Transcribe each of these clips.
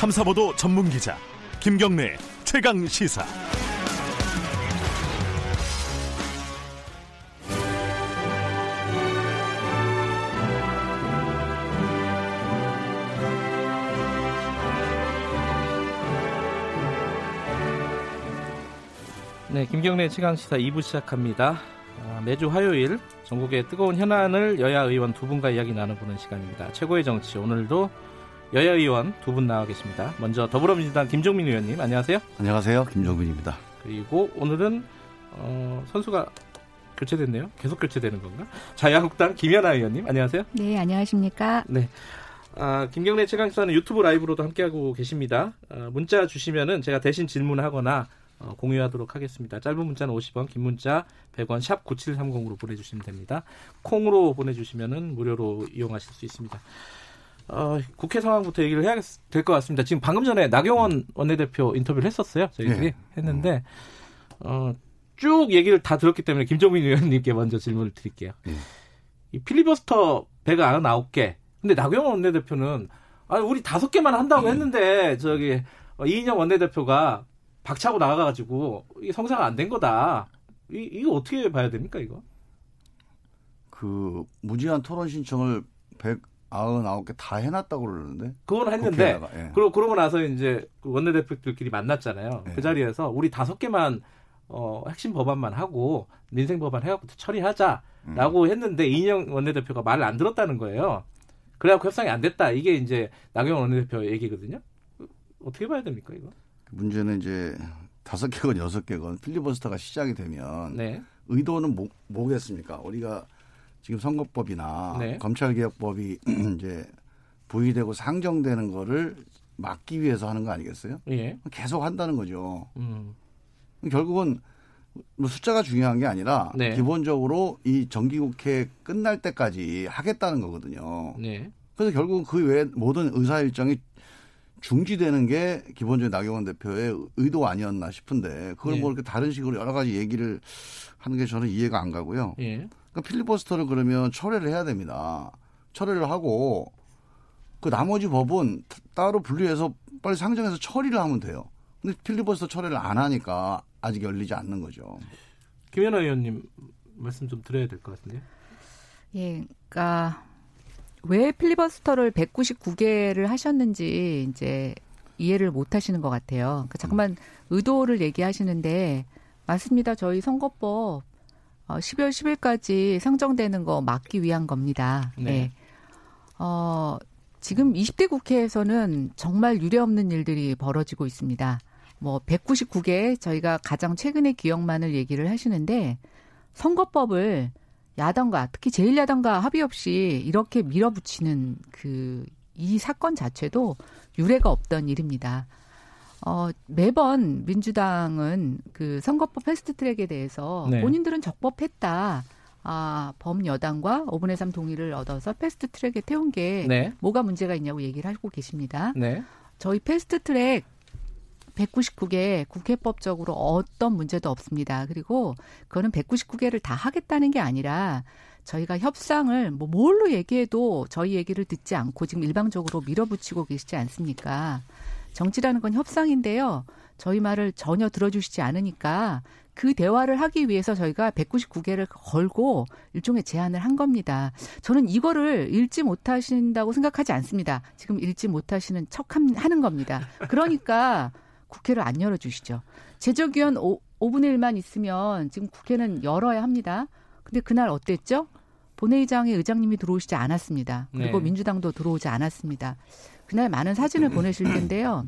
탐사보도 전문 기자 김경래 최강 시사. 네, 김경래 최강 시사 2부 시작합니다. 아, 매주 화요일 전국의 뜨거운 현안을 여야 의원 두 분과 이야기 나눠보는 시간입니다. 최고의 정치 오늘도 여야 의원 두 분 나와 계십니다. 먼저 더불어민주당 김종민 의원님 안녕하세요. 안녕하세요. 김종민입니다. 그리고 오늘은 어, 선수가 교체됐네요. 계속 교체되는 건가? 자유한국당 김연아 의원님 안녕하세요. 네, 안녕하십니까? 네. 아, 김경래 최강시사는 유튜브 라이브로도 함께하고 계십니다. 아, 문자 주시면은 제가 대신 질문하거나 어, 공유하도록 하겠습니다. 짧은 문자는 50원, 긴 문자 100원, 샵 9730으로 보내주시면 됩니다. 콩으로 보내주시면은 무료로 이용하실 수 있습니다. 어, 국회 상황부터 얘기를 해야 될 것 같습니다. 지금 방금 전에 나경원 원내대표 인터뷰를 했었어요. 저희들이 네. 했는데 어, 쭉 얘기를 다 들었기 때문에 김정민 의원님께 먼저 질문을 드릴게요. 네. 이 필리버스터 199개. 근데 나경원 원내대표는 아 우리 다섯 개만 한다고 했는데 저기 어, 이인영 원내대표가 박차고 나가가지고 이게 성사가 안 된 거다. 이, 이거 어떻게 봐야 됩니까 이거? 그 무제한 토론 신청을 199개 다 해놨다고 그러는데. 그건 했는데 예. 그러, 그러고 나서 이제 그 원내대표들끼리 만났잖아요. 네. 그 자리에서 우리 다섯 개만 어, 핵심 법안만 하고 민생 법안 해갖고 처리하자라고 음. 했는데 이인영 원내대표가 말을 안 들었다는 거예요. 그래갖고 협상이 안 됐다. 이게 이제 나경원 원내대표 얘기거든요. 어떻게 봐야 됩니까 이거? 문제는 이제 다섯 개건 여섯 개건 필리버스터가 시작이 되면 네, 의도는 뭐, 뭐겠습니까? 우리가 지금 선거법이나 네. 검찰개혁법이 이제 부의되고 상정되는 거를 막기 위해서 하는 거 아니겠어요? 예, 계속 한다는 거죠. 음, 결국은 뭐 숫자가 중요한 게 아니라 네. 기본적으로 이 정기국회 끝날 때까지 하겠다는 거거든요. 네, 그래서 결국 그 외에 모든 의사 일정이 중지되는 게 기본적인 나경원 대표의 의도 아니었나 싶은데 그걸 네. 뭐 이렇게 다른 식으로 여러 가지 얘기를 하는 게 저는 이해가 안 가고요. 예, 그러니까 필리버스터를 그러면 철회를 해야 됩니다. 철회를 하고 그 나머지 법은 따로 분리해서 빨리 상정해서 처리를 하면 돼요. 근데 필리버스터 처리를 안 하니까 아직 열리지 않는 거죠. 김연아 의원님 말씀 좀 드려야 될 것 같은데요. 예, 그러니까 왜 필리버스터를 199개를 하셨는지 이제 이해를 못 하시는 것 같아요. 그러니까 잠깐만 의도를 얘기하시는데 맞습니다. 저희 선거법 어, 12월 10일까지 상정되는 거 막기 위한 겁니다. 네. 예. 어, 지금 20대 국회에서는 정말 유례없는 일들이 벌어지고 있습니다. 뭐 199개 저희가 가장 최근의 기억만을 얘기를 하시는데 선거법을 야당과 특히 제1야당과 합의 없이 이렇게 밀어붙이는 그 이 사건 자체도 유례가 없던 일입니다. 어, 매번 민주당은 그 선거법 패스트 트랙에 대해서 네. 본인들은 적법했다. 아, 범여당과 5분의 3 동의를 얻어서 패스트 트랙에 태운 게 네, 뭐가 문제가 있냐고 얘기를 하고 계십니다. 네, 저희 패스트 트랙 199개 국회법적으로 어떤 문제도 없습니다. 그리고 그거는 199개를 다 하겠다는 게 아니라 저희가 협상을 뭐 뭘로 얘기해도 저희 얘기를 듣지 않고 지금 일방적으로 밀어붙이고 계시지 않습니까? 정치라는 건 협상인데요. 저희 말을 전혀 들어주시지 않으니까 그 대화를 하기 위해서 저희가 199개를 걸고 일종의 제안을 한 겁니다. 저는 이거를 읽지 못하신다고 생각하지 않습니다. 지금 읽지 못하시는 척 함- 하는 겁니다. 그러니까 국회를 안 열어주시죠. 제적위원 5, 5분의 1만 있으면 지금 국회는 열어야 합니다. 근데 그날 어땠죠? 본회의장에 의장님이 들어오시지 않았습니다. 그리고 네. 민주당도 들어오지 않았습니다. 그날 많은 사진을 보내실 텐데요.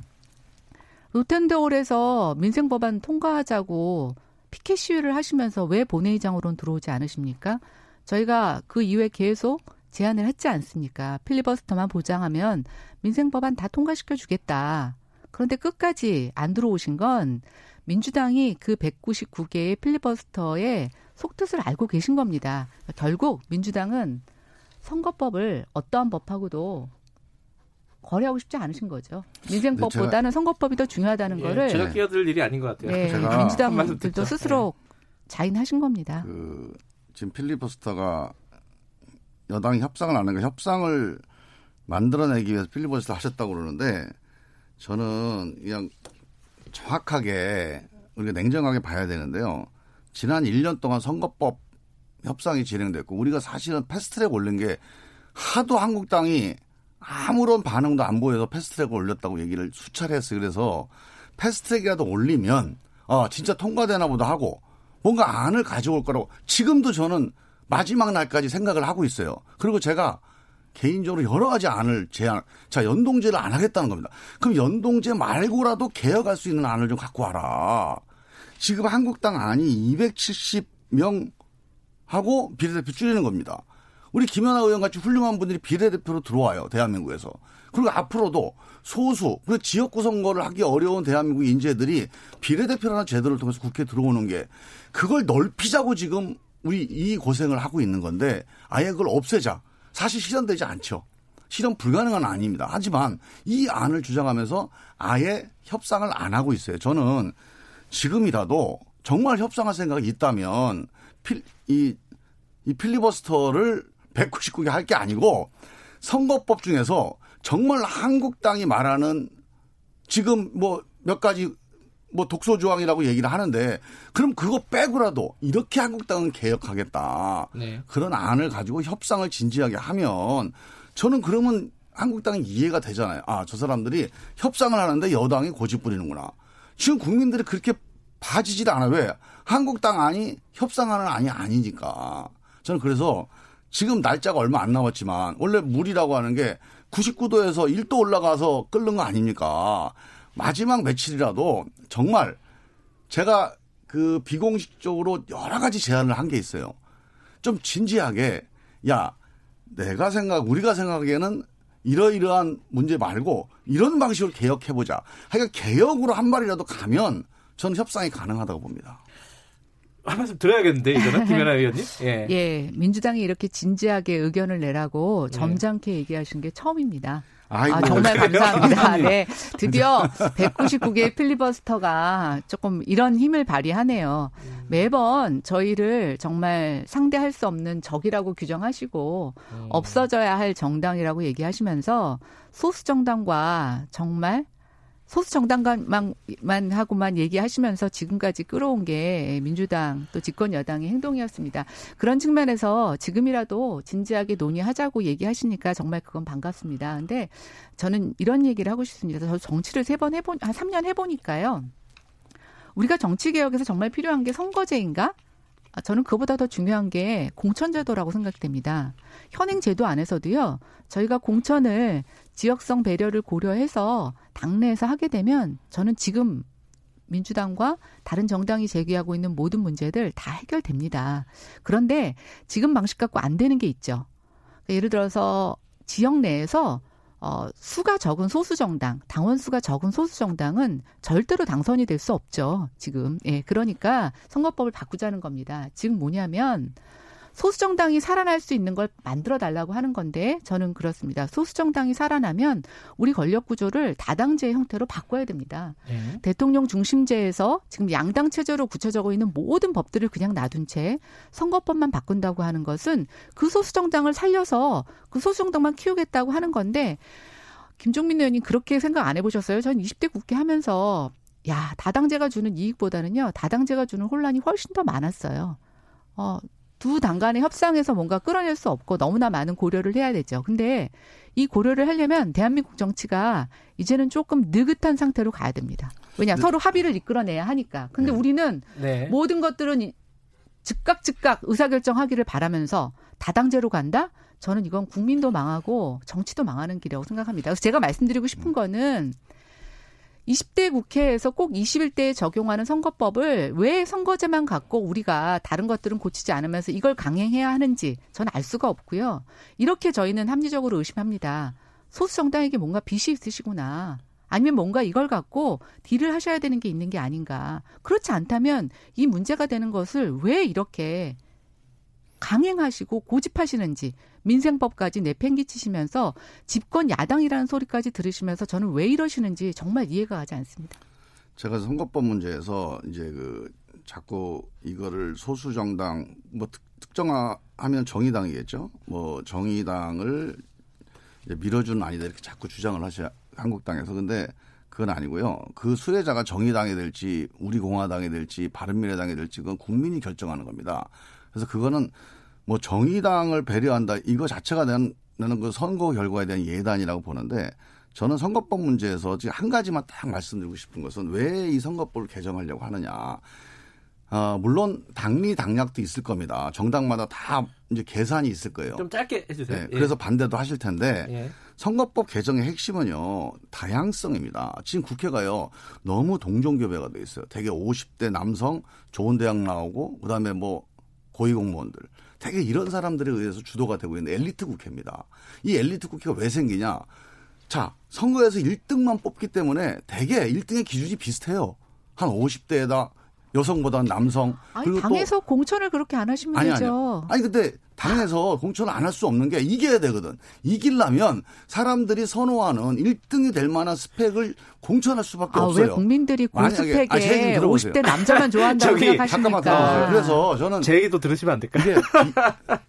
로텐데올에서 민생 법안 통과하자고 피켓 시위를 하시면서 왜 본회의장으로는 들어오지 않으십니까? 저희가 그 이후에 계속 제안을 했지 않습니까? 필리버스터만 보장하면 민생 법안 다 통과시켜 주겠다. 그런데 끝까지 안 들어오신 건 민주당이 그 199개의 필리버스터의 속뜻을 알고 계신 겁니다. 결국 민주당은 선거법을 어떠한 법하고도 거래하고 싶지 않으신 거죠. 민생법보다는 선거법이 더 중요하다는 예, 거를 제가 끼어들 일이 아닌 것 같아요. 네, 제가. 민주당들도 스스로 자인하신 겁니다. 그 지금 필리버스터가 여당이 협상을 안 하니까 협상을 만들어내기 위해서 필리버스터 하셨다고 그러는데 저는 그냥 정확하게 우리가 냉정하게 봐야 되는데요. 지난 1년 동안 선거법 협상이 진행됐고 우리가 사실은 패스트트랙 올린 게 하도 한국당이 아무런 반응도 안 보여서 패스트트랙 올렸다고 얘기를 수차례 했어요. 그래서 패스트트랙이라도 올리면 어 진짜 통과되나 보다 하고 뭔가 안을 가져올 거라고 지금도 저는 마지막 날까지 생각을 하고 있어요. 그리고 제가 개인적으로 여러 가지 안을 제안, 자, 연동제를 안 하겠다는 겁니다. 그럼 연동제 말고라도 개혁할 수 있는 안을 좀 갖고 와라. 지금 한국당 안이 270명 하고 비례대표 줄이는 겁니다. 우리 김연아 의원 같이 훌륭한 분들이 비례대표로 들어와요. 대한민국에서. 그리고 앞으로도 소수, 그 지역구 선거를 하기 어려운 대한민국 인재들이 비례대표라는 제도를 통해서 국회에 들어오는 게 그걸 넓히자고 지금 우리 이 고생을 하고 있는 건데 아예 그걸 없애자. 사실 실현되지 않죠. 실현 불가능한 안입니다. 하지만 이 안을 주장하면서 아예 협상을 안 하고 있어요. 저는 지금이라도 정말 협상할 생각이 있다면 필, 이, 이 필리버스터를 199개 할 게 아니고 선거법 중에서 정말 한국당이 말하는 지금 뭐 몇 가지 뭐 독소 조항이라고 얘기를 하는데 그럼 그거 빼고라도 이렇게 한국당은 개혁하겠다. 네. 그런 안을 가지고 협상을 진지하게 하면 저는 그러면 한국당이 이해가 되잖아요. 아, 저 사람들이 협상을 하는데 여당이 고집 부리는구나. 지금 국민들이 그렇게 봐지질 않아요. 왜? 한국당 안이 협상하는 안이 아니니까. 저는 그래서 지금 날짜가 얼마 안 남았지만 원래 물이라고 하는 게 99도에서 1도 올라가서 끓는 거 아닙니까? 마지막 며칠이라도 정말 제가 그 비공식적으로 여러 가지 제안을 한 게 있어요. 좀 진지하게 야 내가 생각 우리가 생각하기에는 이러이러한 문제 말고 이런 방식으로 개혁해 보자. 하여간 개혁으로 한 발이라도 가면 저는 협상이 가능하다고 봅니다. 한 말씀 드려야겠는데 이거는 김연아 의원님. 예. 예, 민주당이 이렇게 진지하게 의견을 내라고 네. 점잖게 얘기하신 게 처음입니다. 아이고, 아, 정말 감사합니다. 네. 드디어 199개의 필리버스터가 조금 이런 힘을 발휘하네요. 매번 저희를 정말 상대할 수 없는 적이라고 규정하시고 없어져야 할 정당이라고 얘기하시면서 소수 정당과 정말 소수 정당만 하고만 얘기하시면서 지금까지 끌어온 게 민주당 또 집권 여당의 행동이었습니다. 그런 측면에서 지금이라도 진지하게 논의하자고 얘기하시니까 정말 그건 반갑습니다. 근데 저는 이런 얘기를 하고 싶습니다. 저 정치를 세 번 해본 한 3년 해 보니까요. 우리가 정치 개혁에서 정말 필요한 게 선거제인가? 아, 저는 그보다 더 중요한 게 공천제도라고 생각됩니다. 현행 제도 안에서도요, 저희가 공천을 지역성 배려를 고려해서 당내에서 하게 되면 저는 지금 민주당과 다른 정당이 제기하고 있는 모든 문제들 다 해결됩니다. 그런데 지금 방식 갖고 안 되는 게 있죠. 예를 들어서 지역 내에서 어, 수가 적은 소수 정당, 당원 수가 적은 소수 정당은 절대로 당선이 될 수 없죠. 지금. 예, 그러니까 선거법을 바꾸자는 겁니다. 지금 뭐냐면 소수 정당이 살아날 수 있는 걸 만들어 달라고 하는 건데 저는 그렇습니다. 소수 정당이 살아나면 우리 권력 구조를 다당제 형태로 바꿔야 됩니다. 예. 대통령 중심제에서 지금 양당 체제로 굳혀져 있는 모든 법들을 그냥 놔둔 채 선거법만 바꾼다고 하는 것은 그 소수 정당을 살려서 그 소수 정당만 키우겠다고 하는 건데 김종민 의원님 그렇게 생각 안 해보셨어요? 전 20대 국회 하면서 야 다당제가 주는 이익보다는요 다당제가 주는 혼란이 훨씬 더 많았어요. 어, 두 당 간의 협상에서 뭔가 끌어낼 수 없고 너무나 많은 고려를 해야 되죠. 근데 이 고려를 하려면 대한민국 정치가 이제는 조금 느긋한 상태로 가야 됩니다. 왜냐 서로 합의를 이끌어내야 하니까. 근데 네. 우리는 네. 모든 것들은 이- 즉각 즉각 의사결정하기를 바라면서 다당제로 간다? 저는 이건 국민도 망하고 정치도 망하는 길이라고 생각합니다. 그래서 제가 말씀드리고 싶은 거는 20대 국회에서 꼭 21대에 적용하는 선거법을 왜 선거제만 갖고 우리가 다른 것들은 고치지 않으면서 이걸 강행해야 하는지 저는 알 수가 없고요. 이렇게 저희는 합리적으로 의심합니다. 소수 정당에게 뭔가 빚이 있으시구나. 아니면 뭔가 이걸 갖고 딜을 하셔야 되는 게 있는 게 아닌가. 그렇지 않다면 이 문제가 되는 것을 왜 이렇게 강행하시고 고집하시는지 민생법까지 내팽기치시면서 집권 야당이라는 소리까지 들으시면서 저는 왜 이러시는지 정말 이해가 가지 않습니다. 제가 선거법 문제에서 이제 그 자꾸 이거를 소수 정당 뭐 특, 특정하면 정의당이겠죠. 뭐 정의당을 밀어주는 아니다 이렇게 자꾸 주장을 하셔 한국당에서 근데 그건 아니고요. 그 수혜자가 정의당이 될지 우리 공화당이 될지 바른미래당이 될지 그건 국민이 결정하는 겁니다. 그래서 그거는 뭐 정의당을 배려한다 이거 자체가 나는 그 선거 결과에 대한 예단이라고 보는데 저는 선거법 문제에서 지금 한 가지만 딱 말씀드리고 싶은 것은 왜 이 선거법을 개정하려고 하느냐. 어, 물론 당리 당략도 있을 겁니다. 정당마다 다 이제 계산이 있을 거예요. 좀 짧게 해주세요. 네, 예. 그래서 반대도 하실 텐데 예. 선거법 개정의 핵심은요 다양성입니다. 지금 국회가요 너무 동종교배가 돼 있어요. 되게 50대 남성 좋은 대학 나오고 그다음에 뭐 고위공무원들 되게 이런 사람들에 의해서 주도가 되고 있는 엘리트 국회입니다. 이 엘리트 국회가 왜 생기냐? 자 선거에서 1등만 뽑기 때문에 되게 1등의 기준이 비슷해요. 한 50대에다 여성보다 남성 아니, 그리고 또 당에서 공천을 그렇게 안 하시면 아니 되죠. 아니요. 아니 근데 당에서 공천을 안 할 수 없는 게 이겨야 되거든. 이기려면 사람들이 선호하는 1등이 될 만한 스펙을 공천할 수밖에 아, 없어요. 왜 국민들이 고스펙에 들어보세요. 50대 남자만 좋아한다고 저기, 생각하십니까? 잠깐만. 그래서 저는 제 얘기도 들으시면 안 될까요? 이게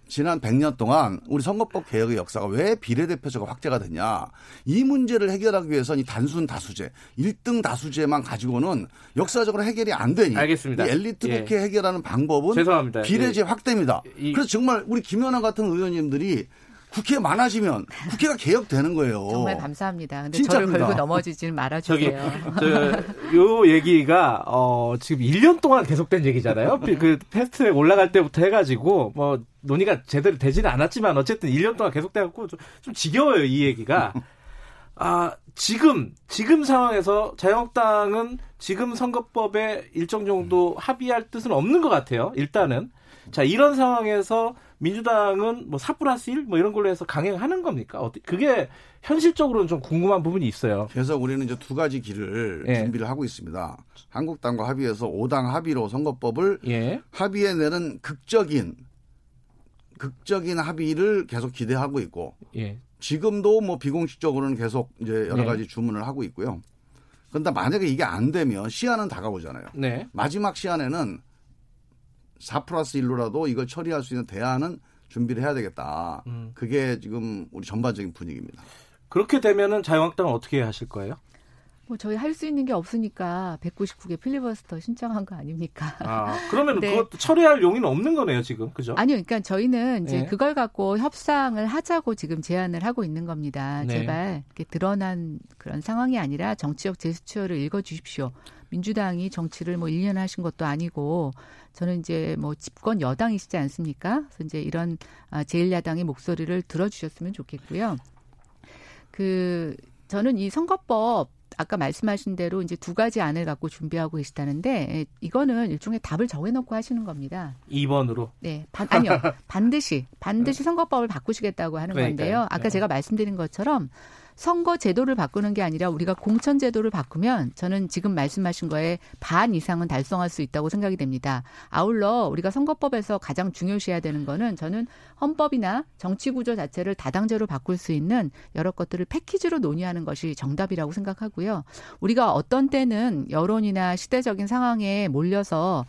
지난 100년 동안 우리 선거법 개혁의 역사가 왜 비례대표제가 확대가 됐냐. 이 문제를 해결하기 위해서는 이 단순 다수제, 1등 다수제만 가지고는 역사적으로 해결이 안 되니. 알겠습니다. 이 엘리트 예. 국회 해결하는 방법은 죄송합니다. 비례제 예. 확대입니다. 이- 그래서 정말 우리 김연아 같은 의원님들이 국회 많아지면 국회가 개혁되는 거예요. 정말 감사합니다. 근데 진짜입니다. 저를 걸고 넘어지지는 저기 말아주세요. 저요 얘기가 어 지금 1년 동안 계속된 얘기잖아요. 그 패스트트랙 올라갈 때부터 해가지고 뭐 논의가 제대로 되지는 않았지만 어쨌든 1년 동안 계속돼갖고 좀, 좀 지겨워요 이 얘기가. 아 지금 지금 상황에서 자유한국당은 지금 선거법에 일정 정도 합의할 뜻은 없는 것 같아요. 일단은 자 이런 상황에서 민주당은 뭐 4 플러스 1 뭐 이런 걸로 해서 강행하는 겁니까? 어떻게 그게 현실적으로는 좀 궁금한 부분이 있어요. 그래서 우리는 이제 두 가지 길을 예. 준비를 하고 있습니다. 한국당과 합의해서 5당 합의로 선거법을 예. 합의해내는 극적인 극적인 합의를 계속 기대하고 있고 예. 지금도 뭐 비공식적으로는 계속 이제 여러 네. 가지 주문을 하고 있고요. 그런데 만약에 이게 안 되면 시한은 다가오잖아요. 네. 마지막 시한에는 4 플러스 1로라도 이걸 처리할 수 있는 대안은 준비를 해야 되겠다. 음. 그게 지금 우리 전반적인 분위기입니다. 그렇게 되면은 자유한국당은 어떻게 하실 거예요? 뭐 저희 할 수 있는 게 없으니까 199개 필리버스터 신청한 거 아닙니까? 아, 그러면 네. 그것도 처리할 용의는 없는 거네요, 지금. 그죠? 아니요, 그러니까 저희는 이제 네. 그걸 갖고 협상을 하자고 지금 제안을 하고 있는 겁니다. 네. 제발 이렇게 드러난 그런 상황이 아니라 정치적 제스처를 읽어 주십시오. 민주당이 정치를 뭐 1년 하신 것도 아니고 저는 이제 뭐 집권 여당이시지 않습니까? 그래서 이제 이런 아, 제1야당의 목소리를 들어주셨으면 좋겠고요. 그 저는 이 선거법 아까 말씀하신 대로 이제 두 가지 안을 갖고 준비하고 계시다는데 예, 이거는 일종의 답을 정해놓고 하시는 겁니다. 2번으로. 네, 반, 아니요. 반드시, 반드시 선거법을 바꾸시겠다고 하는 그러니까요. 건데요. 아까 네. 제가 말씀드린 것처럼 선거 제도를 바꾸는 게 아니라 우리가 공천 제도를 바꾸면 저는 지금 말씀하신 거에 반 이상은 달성할 수 있다고 생각이 됩니다. 아울러 우리가 선거법에서 가장 중요시해야 되는 거는 저는 헌법이나 정치 구조 자체를 다당제로 바꿀 수 있는 여러 것들을 패키지로 논의하는 것이 정답이라고 생각하고요. 우리가 어떤 때는 여론이나 시대적인 상황에 몰려서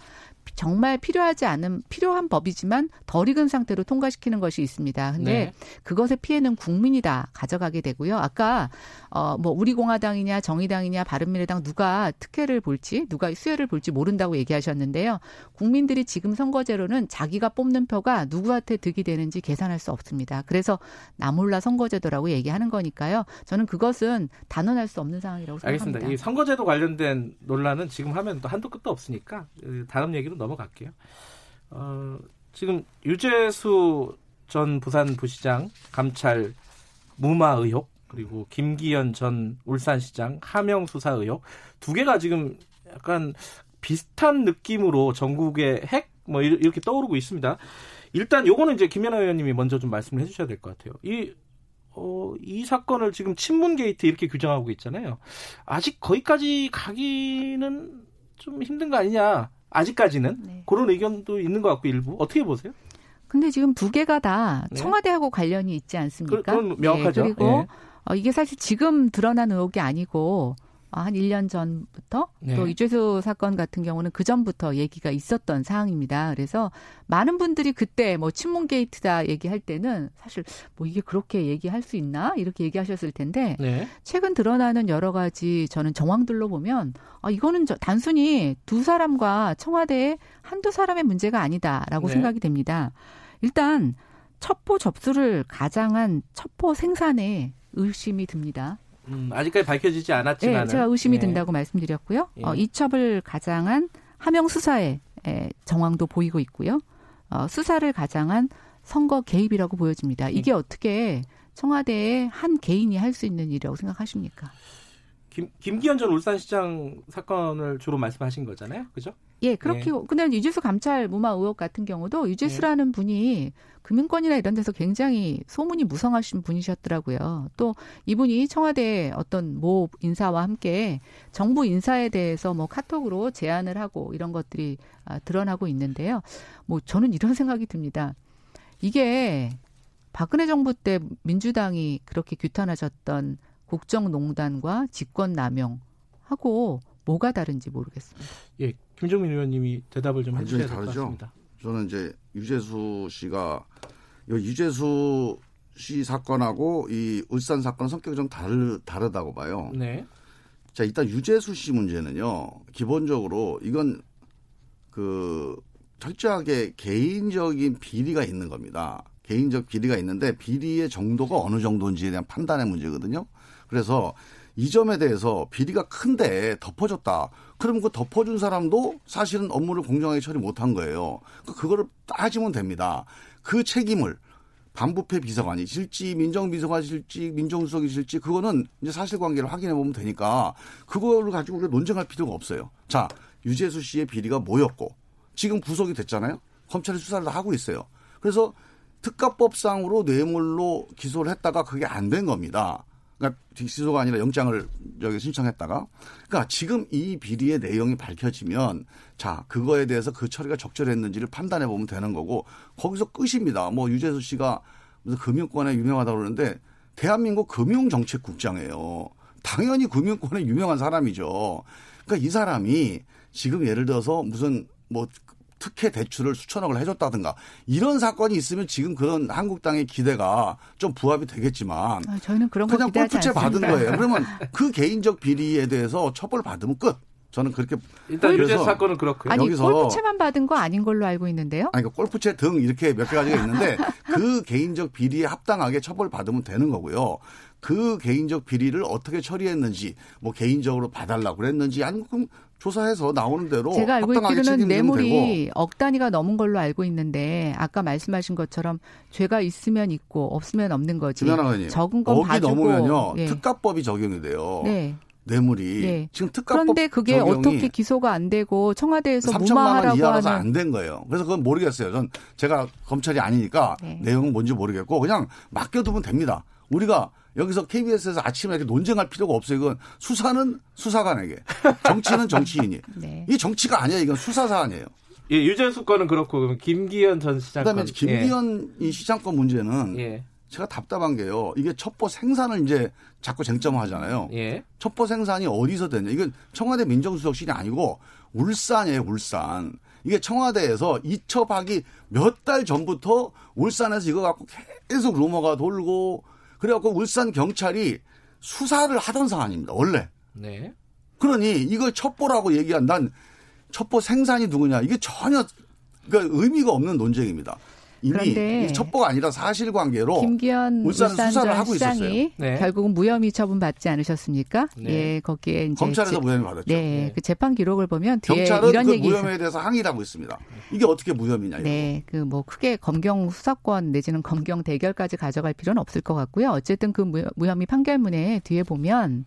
정말 필요하지 않은 필요한 법이지만 덜 익은 상태로 통과시키는 것이 있습니다. 근데 네. 그것의 피해는 국민이 다 가져가게 되고요. 아까 어뭐 우리 공화당이냐 정의당이냐 바른미래당 누가 특혜를 볼지 누가 수혜를 볼지 모른다고 얘기하셨는데요. 국민들이 지금 선거제로는 자기가 뽑는 표가 누구한테 득이 되는지 계산할 수 없습니다. 그래서 나몰라 선거제도라고 얘기하는 거니까요. 저는 그것은 단언할 수 없는 상황이라고 생각합니다. 알겠습니다. 이 선거제도 관련된 논란은 지금 하면 또 한도 끝도 없으니까 어, 다음 얘기로 넘어갈게요. 어, 지금 유재수 전 부산 부시장 감찰 무마 의혹 그리고 김기현 전 울산시장 하명 수사 의혹 두 개가 지금 약간 비슷한 느낌으로 전국의 핵 뭐 이렇게 떠오르고 있습니다. 일단 요거는 이제 김연아 의원님이 먼저 좀 말씀을 해주셔야 될 것 같아요. 이 어, 이 사건을 지금 친문 게이트 이렇게 규정하고 있잖아요. 아직 거기까지 가기는 좀 힘든 거 아니냐. 아직까지는 네. 그런 의견도 있는 것 같고 일부 어떻게 보세요? 근데 지금 두 개가 다 네. 청와대하고 관련이 있지 않습니까? 그- 그건 명확하죠. 네, 그리고 예. 어, 이게 사실 지금 드러난 의혹이 아니고 한 1년 전부터 네. 또 유재수 사건 같은 경우는 그 전부터 얘기가 있었던 사항입니다. 그래서 많은 분들이 그때 뭐 친문 게이트다 얘기할 때는 사실 뭐 이게 그렇게 얘기할 수 있나 이렇게 얘기하셨을 텐데 네. 최근 드러나는 여러 가지 저는 정황들로 보면 아 이거는 저 단순히 두 사람과 청와대의 한두 사람의 문제가 아니다라고 네. 생각이 됩니다. 일단 첩보 접수를 가장한 첩보 생산에 의심이 듭니다. 음, 아직까지 밝혀지지 않았지만 네, 제가 의심이 든다고 말씀드렸고요. 예. 어, 이첩을 가장한 하명 수사의 에, 정황도 보이고 있고요. 어, 수사를 가장한 선거 개입이라고 보여집니다. 이게 어떻게 청와대의 한 개인이 할 수 있는 일이라고 생각하십니까? 김, 김기현 전 울산시장 사건을 주로 말씀하신 거잖아요, 그죠? 예, 그렇게 근데 유재수 감찰 무마 의혹 같은 경우도 유재수라는 분이 금융권이나 이런 데서 굉장히 소문이 무성하신 분이셨더라고요. 또 이분이 청와대 어떤 모 인사와 함께 정부 인사에 대해서 뭐 카톡으로 제안을 하고 이런 것들이 아, 드러나고 있는데요. 뭐 저는 이런 생각이 듭니다. 이게 박근혜 정부 때 민주당이 그렇게 규탄하셨던 국정농단과 직권남용하고 뭐가 다른지 모르겠습니다. 예, 김종민 의원님이 대답을 좀 해주셔야 될 것. 같습니다. 저는 이제 유재수 씨가 이 유재수 씨 사건하고 이 울산 사건 성격이 좀 다르, 다르다고 봐요. 네, 자, 일단 유재수 씨 문제는요. 기본적으로 이건 그 철저하게 개인적인 비리가 있는 겁니다. 개인적 비리가 있는데 비리의 정도가 어느 정도인지에 대한 판단의 문제거든요. 그래서 이 점에 대해서 비리가 큰데 덮어줬다. 그러면 그 덮어준 사람도 사실은 업무를 공정하게 처리 못한 거예요. 그- 그거를 따지면 됩니다. 그 책임을 반부패 비서관이 실지 민정비서관이 실지 민정수석이 실지 그거는 이제 사실관계를 확인해 보면 되니까 그거를 가지고 우리가 논쟁할 필요가 없어요. 자 유재수 씨의 비리가 뭐였고 지금 구속이 됐잖아요. 검찰이 수사를 다 하고 있어요. 그래서 특가법상으로 뇌물로 기소를 했다가 그게 안 된 겁니다. 그러니까 기소가 아니라 영장을 여기 신청했다가 그러니까 지금 이 비리의 내용이 밝혀지면 자 그거에 대해서 그 처리가 적절했는지를 판단해 보면 되는 거고 거기서 끝입니다. 뭐 유재수 씨가 무슨 금융권에 유명하다고 그러는데 대한민국 금융정책국장이에요. 당연히 금융권에 유명한 사람이죠. 그러니까 이 사람이 지금 예를 들어서 무슨 뭐 특혜 대출을 수천억을 해줬다든가 이런 사건이 있으면 지금 그런 한국당의 기대가 좀 부합이 되겠지만 아, 저희는 그런 거 그냥 골프채 받은. 거예요. 그러면 그 개인적 비리에 대해서 처벌 받으면 끝. 저는 그렇게 일단 그래서- 유재 사건은 그렇고요. 아니 여기서- 골프채만 받은 거 아닌 걸로 알고 있는데요. 아니, 그러니까 골프채 등 이렇게 몇개 가지가 있는데 그 개인적 비리에 합당하게 처벌 받으면 되는 거고요. 그 개인적 비리를 어떻게 처리했는지, 뭐 개인적으로 봐달라고 그랬는지, 아니면 조사해서 나오는 대로 제가 알고 있기로는 뇌물이. 억 단위가 넘은 걸로 알고 있는데 아까 말씀하신 것처럼 죄가 있으면 있고 없으면 없는 거지. 의원님, 적은 건 억이 봐주고. 넘으면요 예. 특가법이 적용이 돼요. 네. 뇌물이 예. 지금 특가법 그런데 그게 어떻게 기소가 안 되고 청와대에서 3천만 원 무마하라고 하는 안된 거예요. 그래서 그건 모르겠어요. 전 제가 검찰이 아니니까 네. 내용은 뭔지 모르겠고 그냥 맡겨두면 됩니다. 우리가 여기서 KBS에서 아침에 이렇게 논쟁할 필요가 없어요. 이건 수사는 수사관에게, 정치는 정치인이. 네. 이 정치가 아니야. 이건 수사 사안이에요. 예, 유재수 건은 그렇고 김기현 전 시장 그다음에 건. 김기현 이 시장 권 문제는 예. 예. 제가 답답한 게요. 이게 첩보 생산을 이제 자꾸 쟁점화하잖아요. 예. 첩보 생산이 어디서 됐냐. 이건 청와대 민정수석실이 아니고 울산이에요, 울산. 이게 청와대에서 이첩하기 몇 달 전부터 울산에서 이거 갖고 계속 루머가 돌고 그래갖고 울산 경찰이 수사를 하던 사안입니다, 원래. 네. 그러니 이걸 첩보라고 얘기한 난 첩보 생산이 누구냐. 이게 전혀 그러니까 의미가 없는 논쟁입니다. 이미 첩보가 아니라 사실관계로 김기현 울산 울산 수사를 전 하고 있었어요. 네. 결국은 무혐의 처분 받지 않으셨습니까? 네. 예, 거기에 이제 검찰에서 제- 무혐의 받았죠. 네, 네. 그 재판 기록을 보면 뒤에 경찰은 이런 그 얘기. 무혐의에 대해서 항의를 하고 있습니다. 이게 어떻게 무혐의냐. 이거. 네, 그 뭐 크게 검경 수사권 내지는 검경 대결까지 가져갈 필요는 없을 것 같고요. 어쨌든 그 무- 무혐의 판결문에 뒤에 보면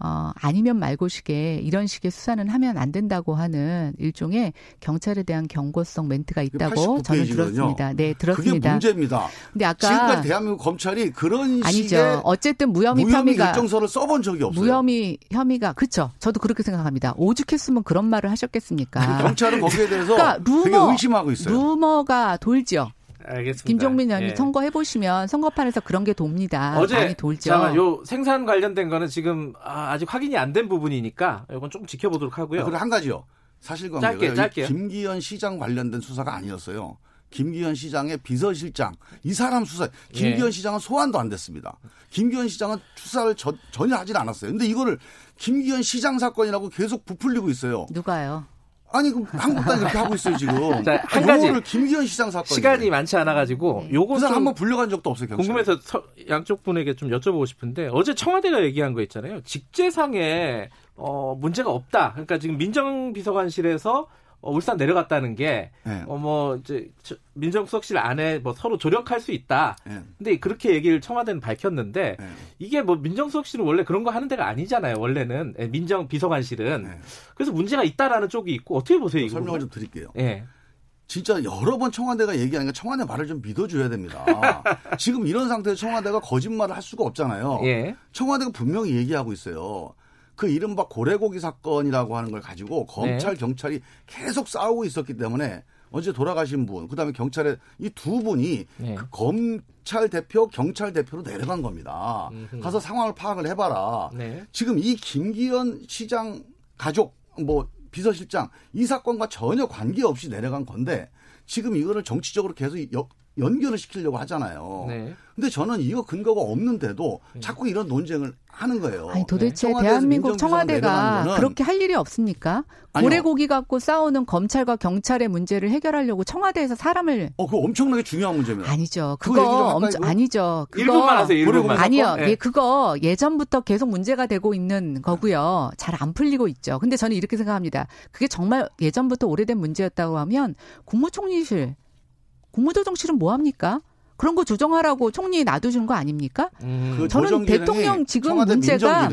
어 아니면 말고식에 이런 식의 수사는 하면 안 된다고 하는 일종의 경찰에 대한 경고성 멘트가 있다고 89 저는. 들었습니다. 네, 그게 들었습니다. 문제입니다. 근데 아까 지금까지 대한민국 검찰이 그런 아니죠. 식의 어쨌든 무혐의 무혐의 혐의가 결정서를 써본 적이 없어요. 무혐의 혐의가 그쵸. 저도 그렇게 생각합니다. 오죽했으면 그런 말을 하셨겠습니까? 경찰은 거기에 대해서 그러니까 루머, 되게 의심하고 있어요. 루머가 돌죠. 알겠습니다. 김종민 의원이 예. 선거해 보시면 선거판에서 그런 게 돕니다. 어제 많이 돌죠. 자, 요 생산 관련된 거는 지금 아, 아직 확인이 안 된 부분이니까 이건 조금 지켜보도록 하고요. 아, 그리고 한 가지요. 사실관계가 짧게, 짧게요. 김기현 시장 관련된 수사가 아니었어요. 김기현 시장의 비서실장 이 사람 수사 김기현 예. 시장은 소환도 안 됐습니다. 김기현 시장은 수사를 저- 전혀 하질 않았어요. 근데 이거를 김기현 시장 사건이라고 계속 부풀리고 있어요. 누가요? 아니 그럼 한국당이 그렇게 하고 있어요 지금. 자, 한 아, 가지. 김기현 시장 사건 시간이 많지 않아 가지고 요거 그 한번 불려간 적도 없어요. 경찰에. 궁금해서 서- 양쪽 분에게 좀 여쭤보고 싶은데 어제 청와대가 얘기한 거 있잖아요. 직제상에 어, 문제가 없다. 그러니까 지금 민정비서관실에서 어, 울산 내려갔다는 게 네. 어, 뭐 이제 저- 민정수석실 안에 뭐 서로 조력할 수 있다. 예. 근데 그렇게 얘기를 청와대는 밝혔는데 예. 이게 뭐 민정수석실은 원래 그런 거 하는 데가 아니잖아요. 원래는 예, 민정비서관실은 네. 그래서 문제가 있다라는 쪽이 있고 어떻게 보세요 이거? 설명을 좀 드릴게요. 예. 진짜 여러 번 청와대가 얘기하니까 청와대 말을 좀 믿어줘야 됩니다. 지금 이런 상태에서 청와대가 거짓말을 할 수가 없잖아요. 예. 청와대가 분명히 얘기하고 있어요. 그 이른바 고래고기 사건이라고 하는 걸 가지고 검찰 네. 경찰이 계속 싸우고 있었기 때문에 어제 돌아가신 분, 그다음에 경찰의 이두 분이 네. 그 검찰 대표, 경찰 대표로 내려간 겁니다. 음흠. 가서 상황을 파악을 해봐라. 네. 지금 이 김기현 시장 가족, 뭐 비서실장 이 사건과 전혀 관계없이 내려간 건데 지금 이거를 정치적으로 계속 여- 연결을 시키려고 하잖아요. 네. 근데 저는 이거 근거가 없는데도 자꾸 이런 논쟁을 하는 거예요. 아니 도대체 네. 대한민국 청와대가 그렇게 할 일이 없습니까? 고래고기 갖고 싸우는 검찰과 경찰의 문제를 해결하려고 청와대에서 사람을 어, 그거 엄청나게 중요한 문제입니다. 아니죠. 그거 엄청? 아니죠. 그거 1분만 하세요. 1분만. 고래고기 아니요. 예. 예, 그거 예전부터 계속 문제가 되고 있는 거고요. 잘 안 풀리고 있죠. 근데 저는 이렇게 생각합니다. 그게 정말 예전부터 오래된 문제였다고 하면 국무총리실, 국무조정실은 뭐 합니까? 그런 거 조정하라고 총리 놔두시는 거 아닙니까? 음. 그 저는 대통령 지금 청와대 문제가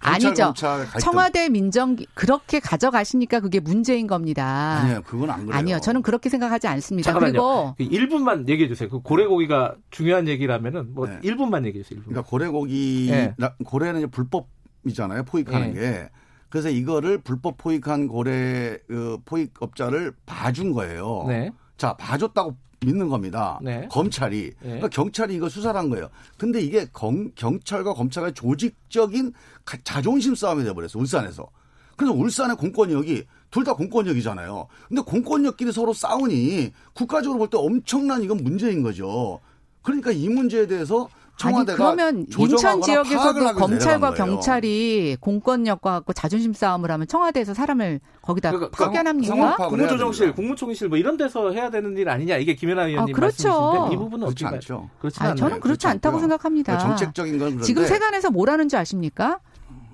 아니죠. 검찰. 청와대 민정 그렇게 가져가시니까 그게 문제인 겁니다. 아니에요, 그건 안 그래요. 아니요, 저는 그렇게 생각하지 않습니다. 잠깐만요. 그리고 1분만 얘기해 주세요. 그 고래고기가 중요한 얘기라면은 뭐 네. 1분만 얘기해 주세요. 1분. 그러니까 고래고기 예. 나- 고래는 불법이잖아요 포획하는 예. 게 그래서 이거를 불법 포획한 고래 그 포획업자를 봐준 거예요. 네. 자 봐줬다고 믿는 겁니다. 네. 검찰이 네. 그러니까 경찰이 이거 수사를 한 거예요. 근데 이게 경, 경찰과 검찰의 조직적인 가- 자존심 싸움이 돼버렸어 울산에서. 그래서 울산의 공권력이 둘 다 공권력이잖아요. 근데 공권력끼리 서로 싸우니 국가적으로 볼 때 엄청난 이건 문제인 거죠. 그러니까 이 문제에 대해서 청와대가 그러면 인천 지역에서도 검찰과. 경찰이 공권력과 갖고 자존심 싸움을 하면 청와대에서 사람을 거기다 그러니까 파견합니까? 국무조정실. 국무총리실 뭐 이런 데서 해야 되는 일 아니냐 이게 김연아 의원님 그렇죠. 말씀이신데 이 부분은 그렇지 않죠. 그렇지 아니, 않나요? 저는 그렇지 그렇지 않다고 않고요. 생각합니다. 정책적인 건 그런데 지금 세간에서 뭐라는 줄 아십니까?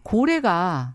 고래가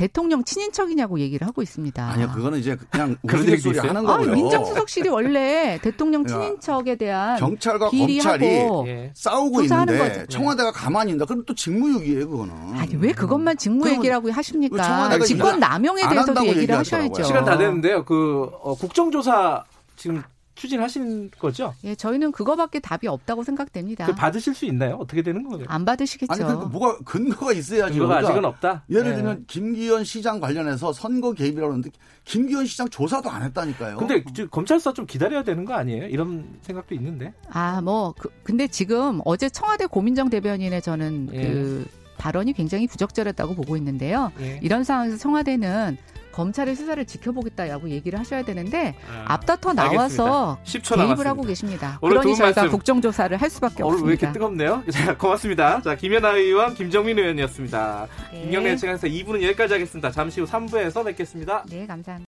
대통령 친인척이냐고 얘기를 하고 있습니다. 아니요 그거는 이제 그냥 그런 우스갯소리? 하는 아, 거고요. 민정수석실이 원래 대통령 야, 친인척에 대한 경찰과 비리하고 검찰이 예. 싸우고 있는데 거죠. 청와대가 가만히 있다. 그럼 또 직무유기예요, 그거는. 아니 왜 그것만 직무 그러면 얘기라고 왜 하십니까? 직권 일 남용에 안 대해서도 얘기를. 하셔야죠. 시간 다 됐는데요. 그 어, 국정조사 지금 추진하시는 거죠? 예, 저희는 그거밖에 답이 없다고 생각됩니다. 그 받으실 수 있나요? 어떻게 되는 거예요? 안 받으시겠죠. 아니 그러니까 뭐가 근거가 있어야죠. 증거가 그러니까 아직은 없다. 예를 예. 들면 김기현 시장 관련해서 선거 개입이라고 하는데 김기현 시장 조사도 안 했다니까요. 근데 지금 검찰 수사 좀 기다려야 되는 거 아니에요? 이런 생각도 있는데. 아, 뭐, 그, 근데 지금 어제 청와대 고민정 대변인의 저는 예. 그 발언이 굉장히 부적절했다고 보고 있는데요. 예. 이런 상황에서 청와대는 검찰의 수사를 지켜보겠다라고 얘기를 하셔야 되는데 아, 앞다퉈 나와서 알겠습니다. 10초 개입을. 하고 계십니다. 그러니 저희가 말씀. 국정조사를 할 수밖에 오늘 왜 없습니다. 이렇게 뜨겁네요? 자, 고맙습니다. 자, 김연아 의원, 김정민 의원이었습니다. 네. 김경래 측에서 2부는 여기까지 하겠습니다. 잠시 후 3부에서 뵙겠습니다. 네, 감사합니다.